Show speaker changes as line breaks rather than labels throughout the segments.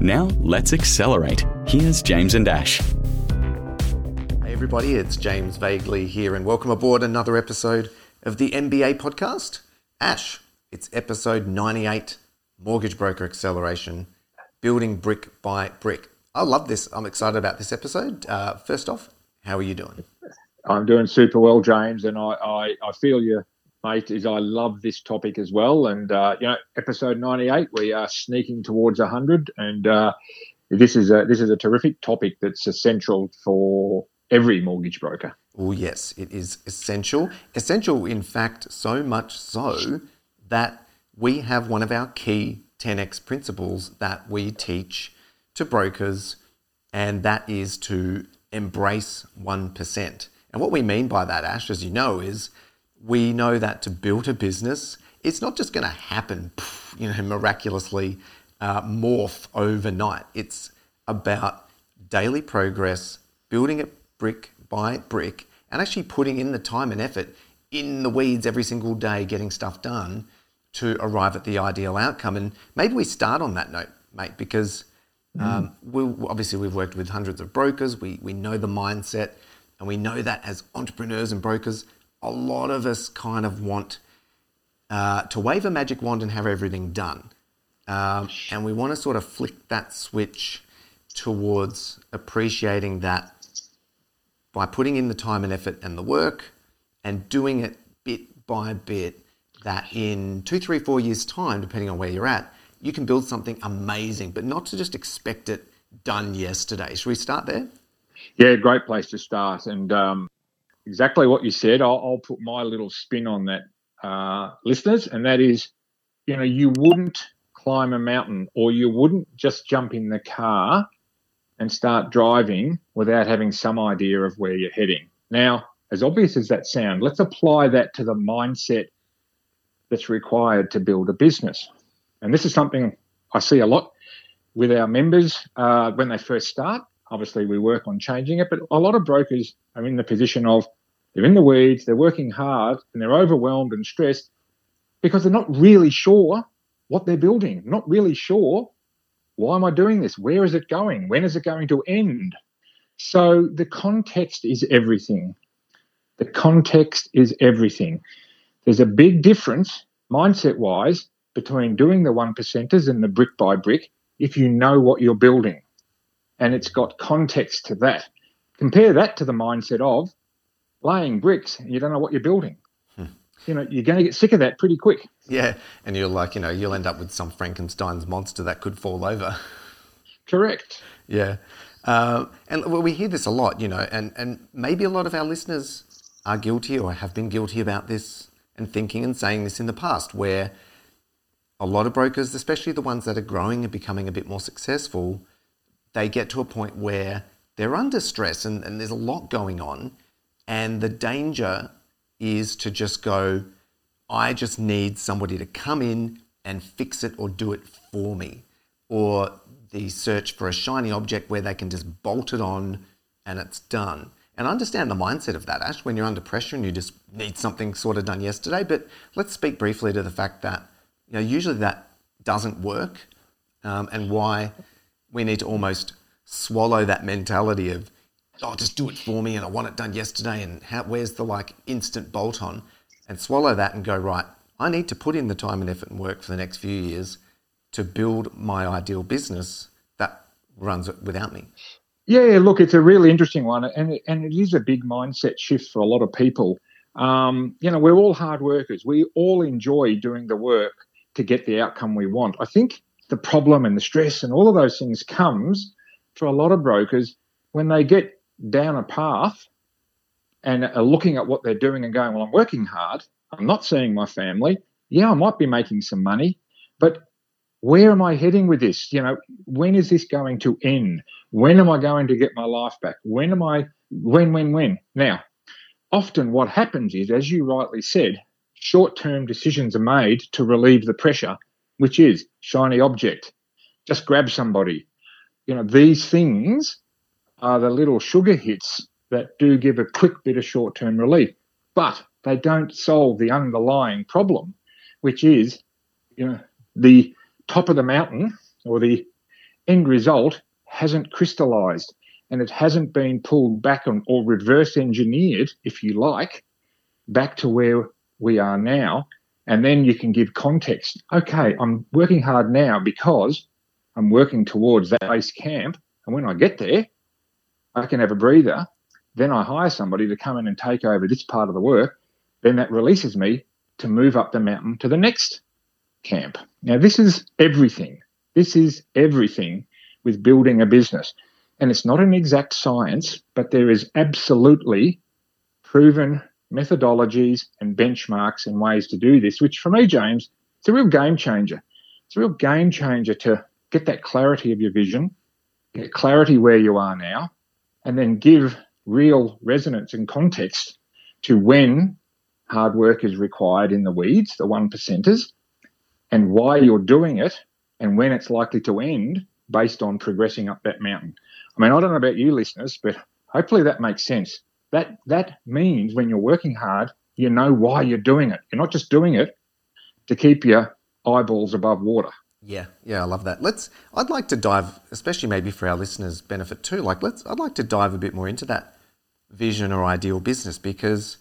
Now, let's accelerate. Here's James and Ash.
Hey, everybody, it's James Vagley here, and welcome aboard another episode of the MBA podcast. Ash, it's episode 98 Mortgage Broker Acceleration, building brick by brick. I love this. I'm excited about this episode. Uh, first off, how are you doing?
I'm doing super well, James, and I, I, I feel you, mate. Is I love this topic as well, and uh, you know, episode 98, we are sneaking towards 100, and uh, this is a this is a terrific topic that's essential for every mortgage broker.
Oh yes, it is essential. Essential, in fact, so much so that we have one of our key 10x principles that we teach to brokers, and that is to embrace 1%. And what we mean by that, Ash, as you know, is we know that to build a business, it's not just going to happen, you know, miraculously uh, morph overnight. It's about daily progress, building it brick by brick, and actually putting in the time and effort in the weeds every single day, getting stuff done to arrive at the ideal outcome. And maybe we start on that note, mate, because um, we obviously we've worked with hundreds of brokers. We we know the mindset. And we know that as entrepreneurs and brokers, a lot of us kind of want uh, to wave a magic wand and have everything done. Um, and we want to sort of flick that switch towards appreciating that by putting in the time and effort and the work and doing it bit by bit, that in two, three, four years' time, depending on where you're at, you can build something amazing, but not to just expect it done yesterday. Should we start there?
Yeah, great place to start. And um, exactly what you said, I'll, I'll, put my little spin on that, uh, listeners, and that is, you know, you wouldn't climb a mountain or you wouldn't just jump in the car and start driving without having some idea of where you're heading. Now, as obvious as that sounds, let's apply that to the mindset that's required to build a business. And this is something I see a lot with our members uh, when they first start obviously we work on changing it, but a lot of brokers are in the position of they're in the weeds, they're working hard, and they're overwhelmed and stressed because they're not really sure what they're building, not really sure why am I doing this? Where is it going? When is it going to end? So the context is everything. The context is everything. There's a big difference, mindset wise, between doing the one percenters and the brick by brick if you know what you're building and it's got context to that. Compare that to the mindset of laying bricks and you don't know what you're building. Hmm. You know, you're going to get sick of that pretty quick.
Yeah, and you're like, you know, you'll end up with some Frankenstein's monster that could fall over.
Correct.
Yeah. Uh, and well, we hear this a lot, you know, and, and maybe a lot of our listeners are guilty or have been guilty about this and thinking and saying this in the past, where a lot of brokers, especially the ones that are growing and becoming a bit more successful, they get to a point where they're under stress and, and there's a lot going on. And the danger is to just go, I just need somebody to come in and fix it or do it for me. Or the search for a shiny object where they can just bolt it on and it's done. And I understand the mindset of that, Ash, when you're under pressure and you just need something sort of done yesterday. But let's speak briefly to the fact that you know usually that doesn't work, um, and why we need to almost swallow that mentality of, oh, just do it for me and I want it done yesterday and how, where's the like instant bolt on and swallow that and go, right, I need to put in the time and effort and work for the next few years to build my ideal business that runs without me.
Yeah, look, it's a really interesting one, and and it is a big mindset shift for a lot of people. Um, you know, we're all hard workers. We all enjoy doing the work to get the outcome we want. I think the problem and the stress and all of those things comes for a lot of brokers when they get down a path and are looking at what they're doing and going, well, I'm working hard. I'm not seeing my family. Yeah, I might be making some money, but where am I heading with this? You know, when is this going to end? When am I going to get my life back? When am I, when, when, when? Now, often what happens is, as you rightly said, short term decisions are made to relieve the pressure, which is shiny object. Just grab somebody. You know, these things are the little sugar hits that do give a quick bit of short term relief, but they don't solve the underlying problem, which is, you know, the top of the mountain or the end result hasn't crystallized and it hasn't been pulled back on, or reverse engineered, if you like, back to where we are now. And then you can give context. Okay, I'm working hard now because I'm working towards that base camp. And when I get there, I can have a breather. Then I hire somebody to come in and take over this part of the work. Then that releases me to move up the mountain to the next camp. Now, this is everything. This is everything with building a business. And it's not an exact science, but there is absolutely proven methodologies and benchmarks and ways to do this, which for me, James, it's a real game changer. It's a real game changer to get that clarity of your vision, get clarity where you are now, and then give real resonance and context to when hard work is required in the weeds, the one percenters, and why you're doing it and when it's likely to end based on progressing up that mountain. I mean, I don't know about you listeners, but hopefully that makes sense. That that means when you're working hard, you know why you're doing it. You're not just doing it to keep your eyeballs above water.
Yeah, yeah, I love that. Let's. I'd like to dive, especially maybe for our listeners' benefit too. Like, let's. I'd like to dive a bit more into that vision or ideal business because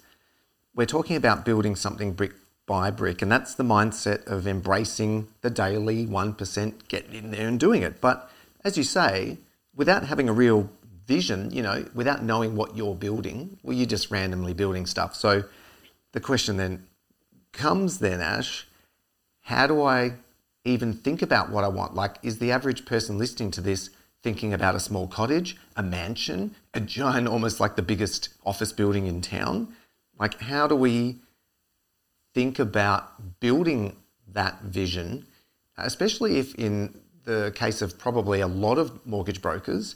we're talking about building something brick by brick, and that's the mindset of embracing the daily one percent, getting in there and doing it. But as you say, without having a real vision, you know, without knowing what you're building, well, you're just randomly building stuff. So the question then comes then, Ash, how do I even think about what I want? Like, is the average person listening to this thinking about a small cottage, a mansion, a giant, almost like the biggest office building in town? Like, how do we think about building that vision, especially if in the case of probably a lot of mortgage brokers,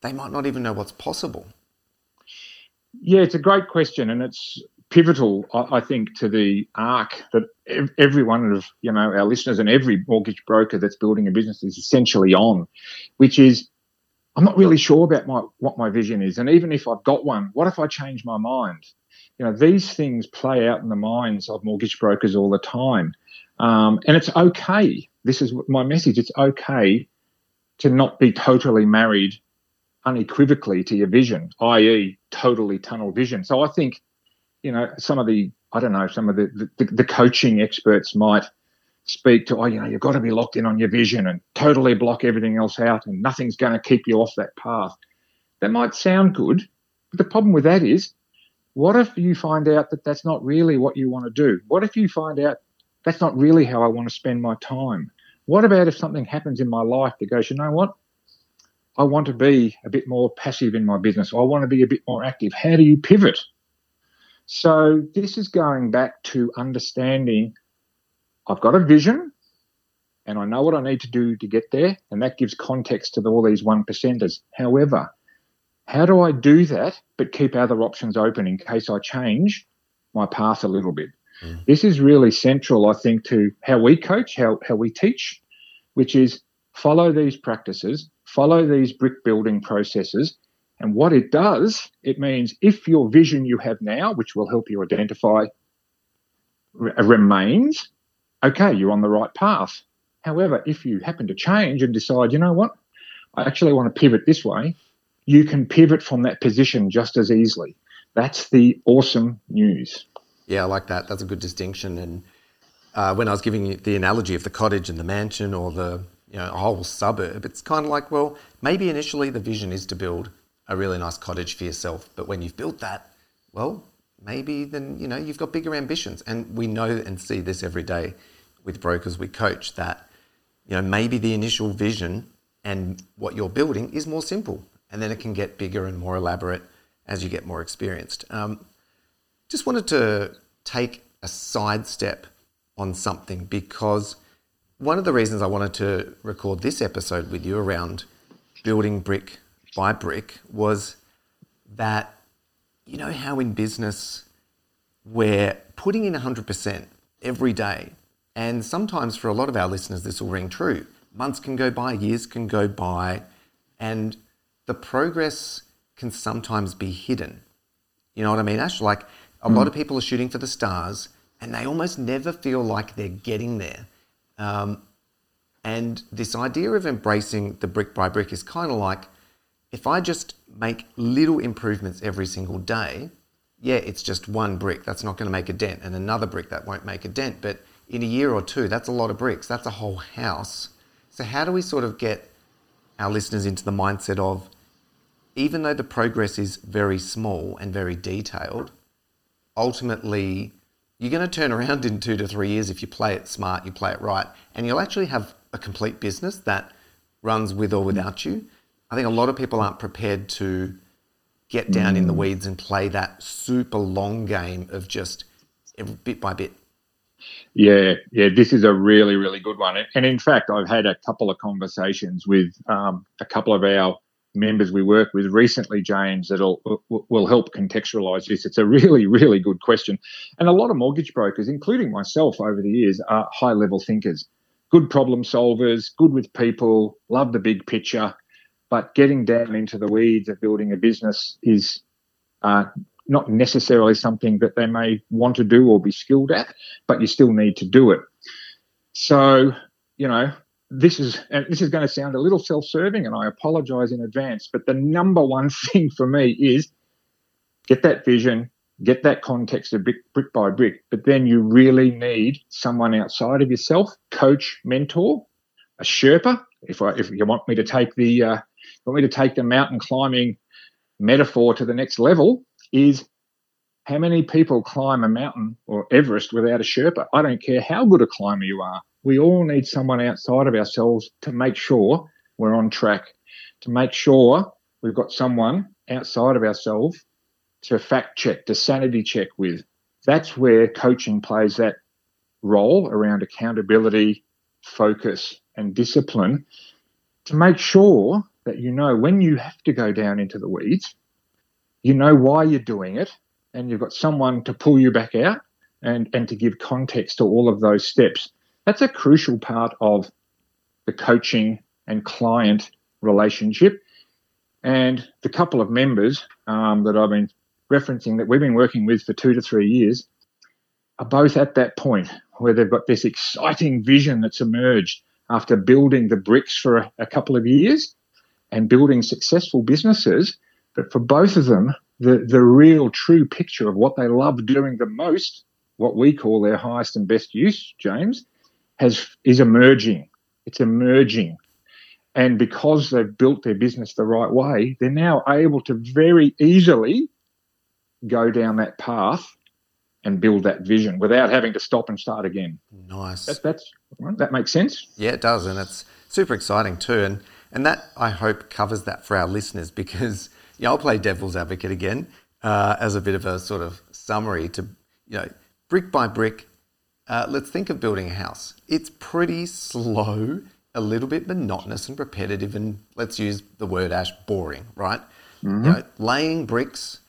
they might not even know what's possible.
Yeah, it's a great question, and it's pivotal, I think, to the arc that every one of you know our listeners and every mortgage broker that's building a business is essentially on, which is I'm not really sure about my what my vision is, and even if I've got one, what if I change my mind? You know, these things play out in the minds of mortgage brokers all the time, um, and it's okay this is my message. It's okay to not be totally married unequivocally to your vision, i.e., totally tunnel vision. So I think, you know, some of the, I don't know, some of the, the, the coaching experts might speak to, oh, you know, you've got to be locked in on your vision and totally block everything else out and nothing's going to keep you off that path. That might sound good, but the problem with that is, what if you find out that that's not really what you want to do? What if you find out that's not really how I want to spend my time. What about if something happens in my life that goes, you know what? I want to be a bit more passive in my business. I want to be a bit more active. How do you pivot? So, this is going back to understanding I've got a vision and I know what I need to do to get there. And that gives context to all these one percenters. However, how do I do that but keep other options open in case I change my path a little bit? Mm. This is really central, I think, to how we coach, how, how we teach, which is follow these practices, follow these brick building processes. And what it does, it means if your vision you have now, which will help you identify, remains, okay, you're on the right path. However, if you happen to change and decide, you know what, I actually want to pivot this way, you can pivot from that position just as easily. That's the awesome news.
Yeah, I like that. That's a good distinction. And uh, when I was giving you the analogy of the cottage and the mansion or the you know whole suburb, it's kind of like, well, maybe initially the vision is to build a really nice cottage for yourself, but when you've built that, well, maybe then you know you've got bigger ambitions. And we know and see this every day with brokers we coach that you know maybe the initial vision and what you're building is more simple, and then it can get bigger and more elaborate as you get more experienced. Um, just wanted to take a sidestep on something because one of the reasons I wanted to record this episode with you around building brick by brick was that you know how in business we're putting in 100% every day. And sometimes for a lot of our listeners, this will ring true. Months can go by, years can go by, and the progress can sometimes be hidden. You know what I mean, Ash? Like a mm. lot of people are shooting for the stars and they almost never feel like they're getting there. Um, and this idea of embracing the brick by brick is kind of like if I just make little improvements every single day, yeah, it's just one brick. That's not going to make a dent, and another brick that won't make a dent. But in a year or two, that's a lot of bricks. That's a whole house. So, how do we sort of get our listeners into the mindset of even though the progress is very small and very detailed, ultimately you're going to turn around in two to three years if you play it smart, you play it right, and you'll actually have a complete business that runs with or without you. I think a lot of people aren't prepared to get down in the mm. weeds and play that super long game of just bit by bit.
Yeah, yeah, this is a really, really good one. And in fact, I've had a couple of conversations with um, a couple of our members we work with recently, James, that'll will help contextualise this. It's a really, really good question, and a lot of mortgage brokers, including myself, over the years, are high level thinkers, good problem solvers, good with people, love the big picture, but getting down into the weeds of building a business is uh, not necessarily something that they may want to do or be skilled at, but you still need to do it. So, you know, this is and this is going to sound a little self-serving, and I apologise in advance. But the number one thing for me is get that vision, get that context of brick, brick by brick. But then you really need someone outside of yourself, coach, mentor, a Sherpa. If I, if you want me to take the uh, want me to take the mountain climbing metaphor to the next level, is how many people climb a mountain or Everest without a Sherpa? I don't care how good a climber you are. We all need someone outside of ourselves to make sure we're on track, to make sure we've got someone outside of ourselves to fact check, to sanity check with. That's where coaching plays that role around accountability, focus, and discipline to make sure that you know when you have to go down into the weeds, you know why you're doing it, and you've got someone to pull you back out and, and to give context to all of those steps. That's a crucial part of the coaching and client relationship. And the couple of members um, that I've been referencing that we've been working with for two to three years are both at that point where they've got this exciting vision that's emerged after building the bricks for a, a couple of years and building successful businesses. But for both of them, the, the real true picture of what they love doing the most, what we call their highest and best use, James, has is emerging. It's emerging. And because they've built their business the right way, they're now able to very easily go down that path and build that vision without having to stop and start again.
Nice.
That, that's that makes sense.
Yeah, it does, and it's super exciting too. And and that I hope covers that for our listeners because you know, I'll play devil's advocate again uh, as a bit of a sort of summary to you know brick by brick. Uh, let's think of building a house. It's pretty slow, a little bit monotonous and repetitive, and let's use the word ash boring, right? Mm-hmm. You know, laying bricks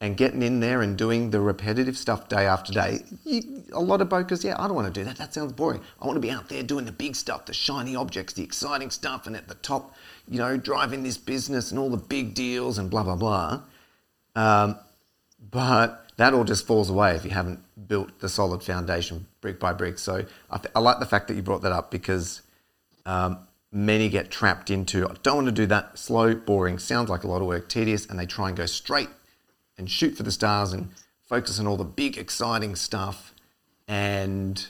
and getting in there and doing the repetitive stuff day after day. You, a lot of brokers, yeah, I don't want to do that. That sounds boring. I want to be out there doing the big stuff, the shiny objects, the exciting stuff, and at the top, you know, driving this business and all the big deals and blah, blah, blah. Um, but that all just falls away if you haven't built the solid foundation brick by brick. So I, th- I like the fact that you brought that up because um, many get trapped into, I don't want to do that, slow, boring, sounds like a lot of work, tedious, and they try and go straight and shoot for the stars and focus on all the big, exciting stuff. And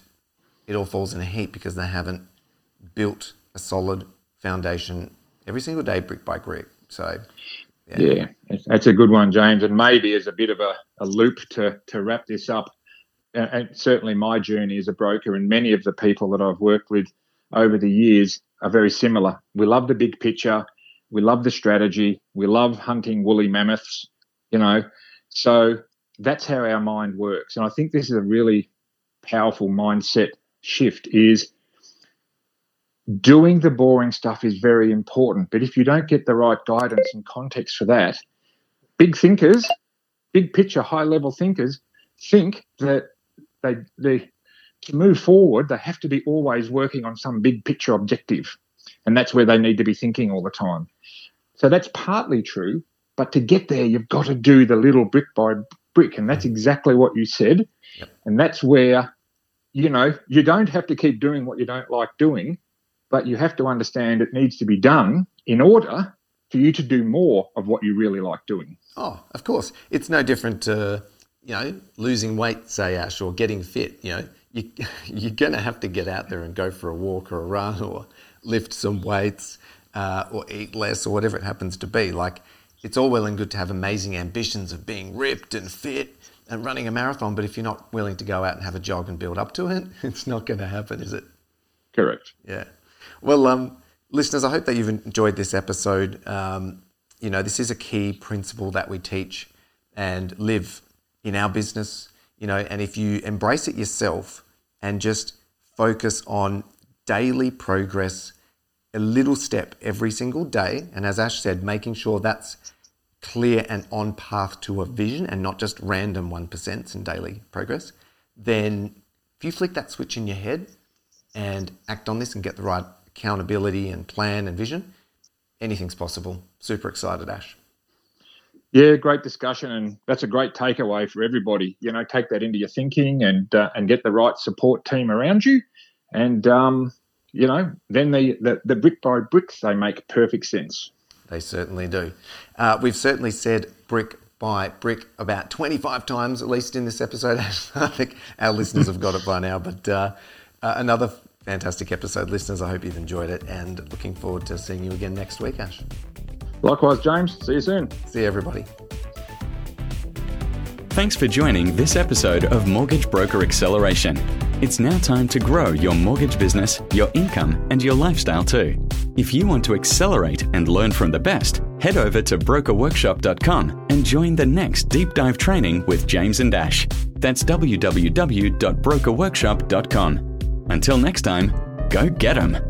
it all falls in a heap because they haven't built a solid foundation every single day, brick by brick. So,
yeah, yeah that's a good one, James. And maybe as a bit of a, a loop to, to wrap this up, and certainly my journey as a broker and many of the people that I've worked with over the years are very similar. We love the big picture. We love the strategy. We love hunting woolly mammoths you know. So that's how our mind works. And I think this is a really powerful mindset shift is doing the boring stuff is very important. But if you don't get the right guidance and context for that, big thinkers, big picture, high level thinkers think that they, they to move forward, they have to be always working on some big picture objective. And that's where they need to be thinking all the time. So that's partly true. But to get there, you've got to do the little brick by brick. And that's exactly what you said. Yep. And that's where, you know, you don't have to keep doing what you don't like doing, but you have to understand it needs to be done in order for you to do more of what you really like doing.
Oh, of course. It's no different to, you know, losing weight, say, Ash, or getting fit. You know, you, you're going to have to get out there and go for a walk or a run or lift some weights uh, or eat less or whatever it happens to be. Like, it's all well and good to have amazing ambitions of being ripped and fit and running a marathon, but if you're not willing to go out and have a jog and build up to it, it's not going to happen, is it?
Correct.
Yeah. Well, um, listeners, I hope that you've enjoyed this episode. Um, you know, this is a key principle that we teach and live in our business, you know, and if you embrace it yourself and just focus on daily progress a little step every single day. And as Ash said, making sure that's clear and on path to a vision and not just random 1% in daily progress, then if you flick that switch in your head and act on this and get the right accountability and plan and vision, anything's possible. Super excited, Ash.
Yeah, great discussion, and that's a great takeaway for everybody. You know, take that into your thinking and uh, and get the right support team around you, and um, you know, then the, the, the brick by bricks, they make perfect sense.
They certainly do. Uh, we've certainly said brick by brick about 25 times, at least in this episode. I think our listeners have got it by now, but uh, uh, another fantastic episode. Listeners, I hope you've enjoyed it and looking forward to seeing you again next week, Ash.
Likewise, James. See you soon.
See you, everybody.
Thanks for joining this episode of Mortgage Broker Acceleration. It's now time to grow your mortgage business, your income, and your lifestyle too. If you want to accelerate and learn from the best, head over to brokerworkshop.com and join the next deep dive training with James and Ash. That's www.brokerworkshop.com. Until next time, go get 'em.